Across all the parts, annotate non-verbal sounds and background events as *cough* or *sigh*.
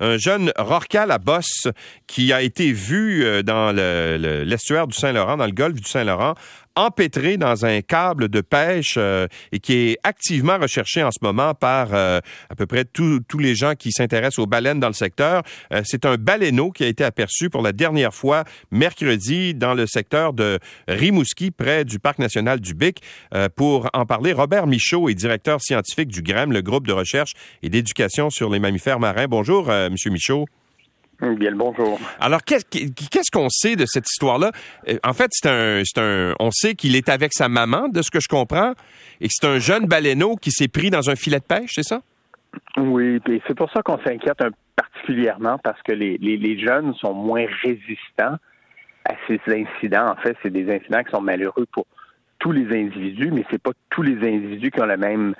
un jeune rorcal à bosse qui a été vu euh, dans l'estuaire du Saint-Laurent, dans le golfe du Saint-Laurent, empêtré dans un câble de pêche euh, et qui est activement recherché en ce moment par euh, à peu près tous les gens qui s'intéressent aux baleines dans le secteur. Euh, c'est un baleineau qui a été aperçu pour la dernière fois mercredi dans le secteur de Rimouski, près du Parc national du Bic. pour en parler, Robert Michaud est directeur scientifique du GREM, le groupe de recherche et d'éducation sur les mammifères marins. Bonjour, Monsieur Michaud. Bien le bonjour. Alors, qu'est-ce qu'on sait de cette histoire-là? Euh, en fait, c'est un, un, on sait qu'il est avec sa maman, de ce que je comprends, et que c'est un jeune baleineau qui s'est pris dans un filet de pêche, c'est ça? Oui, et c'est pour ça qu'on s'inquiète particulièrement parce que les, les, jeunes sont moins résistants à ces incidents. En fait, c'est des incidents qui sont malheureux pour tous les individus, mais c'est pas tous les individus qui ont la même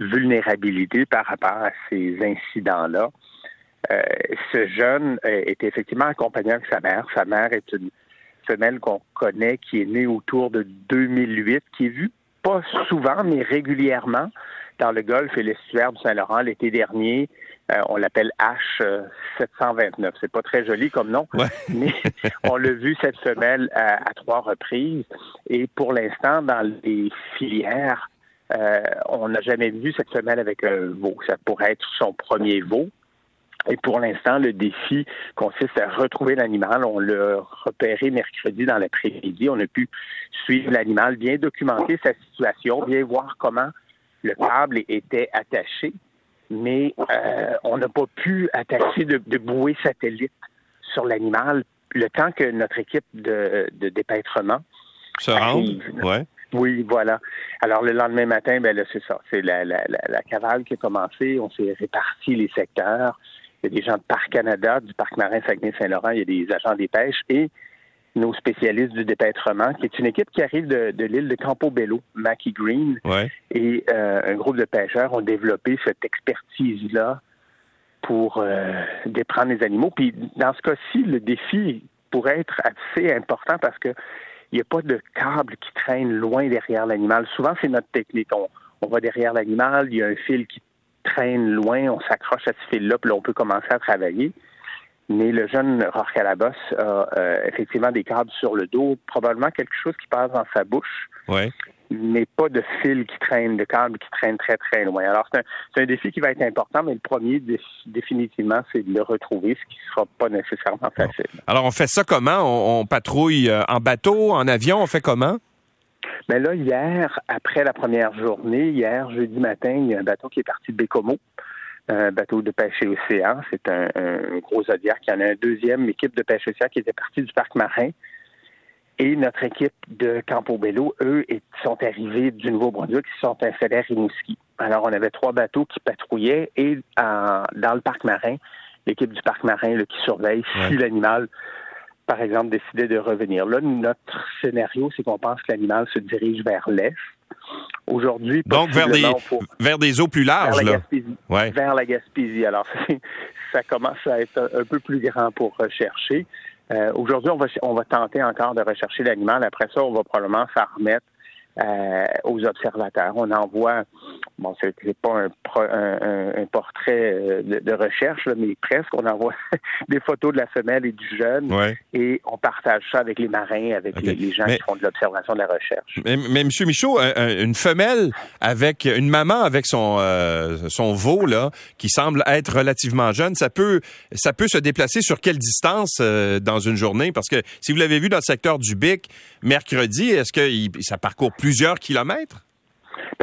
vulnérabilité par rapport à ces incidents-là. Euh, ce jeune est effectivement accompagné avec sa mère. Sa mère est une femelle qu'on connaît, qui est née autour de 2008, qui est vue pas souvent, mais régulièrement dans le golfe et l'estuaire du Saint-Laurent l'été dernier. Euh, on l'appelle H729. C'est pas très joli comme nom, *laughs* mais on l'a vu cette femelle à, trois reprises. Et pour l'instant, dans les filières, euh, on n'a jamais vu cette femelle avec un veau. Ça pourrait être son premier veau. Et pour l'instant, le défi consiste à retrouver l'animal. On l'a repéré mercredi dans l'après-midi. On a pu suivre l'animal, bien documenter sa situation, bien voir comment le câble était attaché, mais euh, on n'a pas pu attacher de, de bouée satellite sur l'animal le temps que notre équipe de, de dépêtrement se rende. Ouais. Oui, voilà. Alors le lendemain matin, ben là, c'est ça. C'est la, la, la, cavale qui a commencé. On s'est réparti les secteurs. Il y a des gens de Parc Canada, du Parc marin Saguenay-Saint-Laurent, il y a des agents des pêches et nos spécialistes du dépêtrement, qui est une équipe qui arrive de, l'île de Campobello, Mackie Green, et euh, un groupe de pêcheurs ont développé cette expertise-là pour euh, déprendre les animaux. Puis dans ce cas-ci, le défi pourrait être assez important parce que il n'y a pas de câble qui traîne loin derrière l'animal. Souvent, c'est notre technique. On, on va derrière l'animal, il y a un fil qui traîne loin, on s'accroche à ce fil-là, puis là, on peut commencer à travailler. Mais le jeune Rorcalabos a euh, effectivement des câbles sur le dos, probablement quelque chose qui passe dans sa bouche, ouais. mais pas de fil qui traîne, de câbles qui traînent très, très loin. Alors, c'est un, un, défi qui va être important, mais le premier, définitivement, c'est de le retrouver, ce qui ne sera pas nécessairement facile. Alors, on fait ça comment? on patrouille euh, en bateau, en avion, on fait comment? Mais là, hier, après la première journée, hier, jeudi matin, il y a un bateau qui est parti de Bécomo, un bateau de pêche et océan. C'est un, gros zodiac. Il y en a un deuxième équipe de pêche océan qui était partie du parc marin. Et notre équipe de Campobello, eux, sont arrivés du Nouveau-Brunswick, qui sont installés à Rimouski. Alors, on avait trois bateaux qui patrouillaient et dans le parc marin, l'équipe du parc marin qui surveille si l'animal par exemple, décider de revenir. Là, notre scénario, c'est qu'on pense que l'animal se dirige vers l'est. Aujourd'hui, donc vers des vers des eaux plus larges, vers la Gaspésie. Vers la Gaspésie. Alors, *laughs* ça commence à être un, peu plus grand pour rechercher. Euh, aujourd'hui, on va on va tenter encore de rechercher l'animal. Après ça, on va probablement s'en remettre euh, aux observateurs. On envoie, bon, c'est pas un, portrait euh, de, recherche, mais presque. On envoie *laughs* des photos de la femelle et du jeune et on partage ça avec les marins, avec les, gens qui font de l'observation de la recherche. Mais, mais M. Michaud, une femelle avec une maman avec son euh, son veau là, qui semble être relativement jeune, ça peut ça peut se déplacer sur quelle distance dans une journée? Parce que si vous l'avez vu dans le secteur du Bic mercredi, est-ce que ça parcourt plusieurs kilomètres?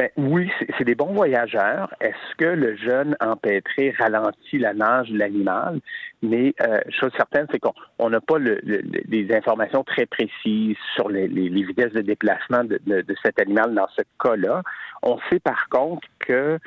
Ben, oui, c'est des bons voyageurs. Est-ce que le jeune empêtré ralentit la nage de l'animal? Mais euh, chose certaine, c'est qu'on n'a pas le, des informations très précises sur les, vitesses de déplacement de, cet animal dans ce cas-là. On sait par contre que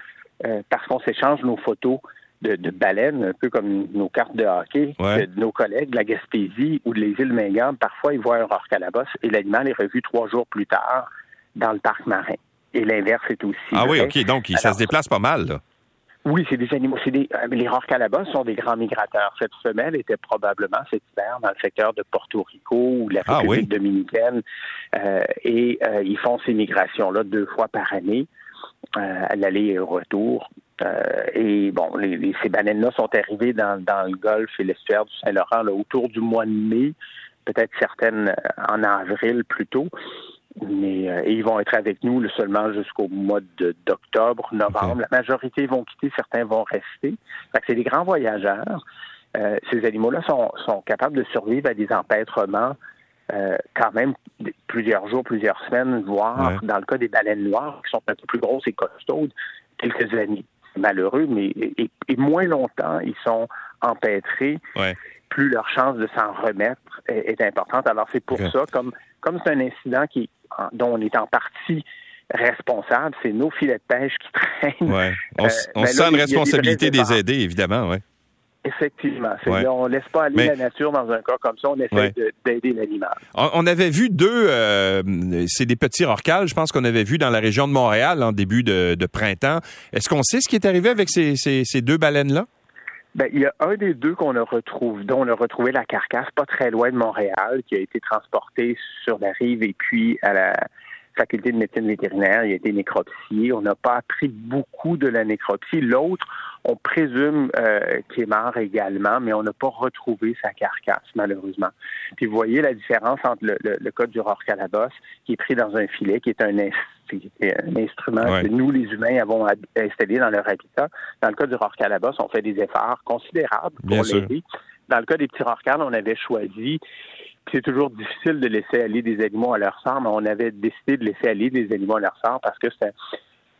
euh, parce qu'on s'échange nos photos de, baleines, un peu comme nos cartes de hockey, de nos collègues de la Gaspésie ou de les îles Mingan, parfois ils voient un rorcalabos et l'animal est revu trois jours plus tard dans le parc marin. Et l'inverse est aussi. Ah oui, OK. Donc, ça se déplace pas mal, là. Oui, c'est des animaux. C'est des, euh, les rorcalabos sont des grands migrateurs. Cette femelle était probablement cet hiver dans le secteur de Porto Rico ou la ah République dominicaine. Euh, et euh, ils font ces migrations-là deux fois par année, à l'aller et au retour. et bon, les, ces baleines-là sont arrivées dans, dans le golfe et l'estuaire du Saint-Laurent autour du mois de mai, peut-être certaines en avril plutôt mais euh, ils vont être avec nous seulement jusqu'au mois d'octobre, novembre. La majorité vont quitter, certains vont rester. c'est des grands voyageurs. Euh, ces animaux-là sont, sont, capables de survivre à des empêtrements euh, quand même plusieurs jours, plusieurs semaines, voire dans le cas des baleines noires qui sont un peu plus grosses et costaudes, quelques années. Malheureux, mais et, moins longtemps ils sont empêtrés. Plus leur chance de s'en remettre est, importante. Alors c'est pour ça, comme comme c'est un incident qui dont on est en partie responsable, c'est nos filets de pêche qui *laughs* traînent. Ouais. On, euh, ben sent une responsabilité des, aider, évidemment, oui. Effectivement. on ne laisse pas aller la nature dans un cas comme ça, on essaie d'aider l'animal. On, avait vu deux, euh, c'est des petits rorquals, je pense qu'on avait vu dans la région de Montréal en début de, printemps. Est-ce qu'on sait ce qui est arrivé avec ces, ces deux baleines-là? Ben, il y a un des deux qu'on a retrouvé, dont on a retrouvé la carcasse pas très loin de Montréal, qui a été transporté sur la rive et puis à la faculté de médecine vétérinaire, il a été nécropsié. On n'a pas appris beaucoup de la nécropsie. L'autre, on présume euh, qu'il est mort également, mais on n'a pas retrouvé sa carcasse, malheureusement. Puis vous voyez la différence entre le, le, code du rorqualabos, qui est pris dans un filet, qui est un, un instrument que nous, les humains, avons installé dans leur habitat. Dans le cas du rorqualabos, on fait des efforts considérables pour l'aider. Dans le cas des petits rorquals, on avait choisi c'est toujours difficile de laisser aller des animaux à leur sort, mais on avait décidé de laisser aller des animaux à leur sort parce que c'est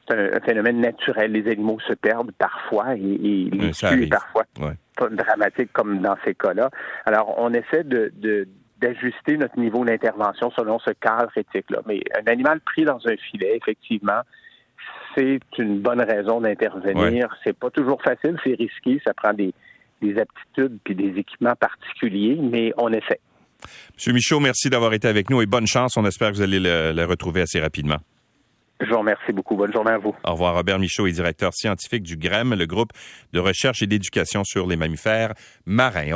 un, phénomène naturel. Les animaux se perdent parfois et, et les tuent parfois pas dramatique comme dans ces cas-là. Alors, on essaie de, d'ajuster notre niveau d'intervention selon ce cadre éthique-là. Mais un animal pris dans un filet, effectivement, c'est une bonne raison d'intervenir. C'est pas toujours facile, c'est risqué, ça prend des, des aptitudes puis des équipements particuliers, mais on essaie. Monsieur Michaud, merci d'avoir été avec nous et bonne chance. On espère que vous allez le, retrouver assez rapidement. Je vous remercie beaucoup. Bonne journée à vous. Au revoir. Robert Michaud est directeur scientifique du GREM, le groupe de recherche et d'éducation sur les mammifères marins.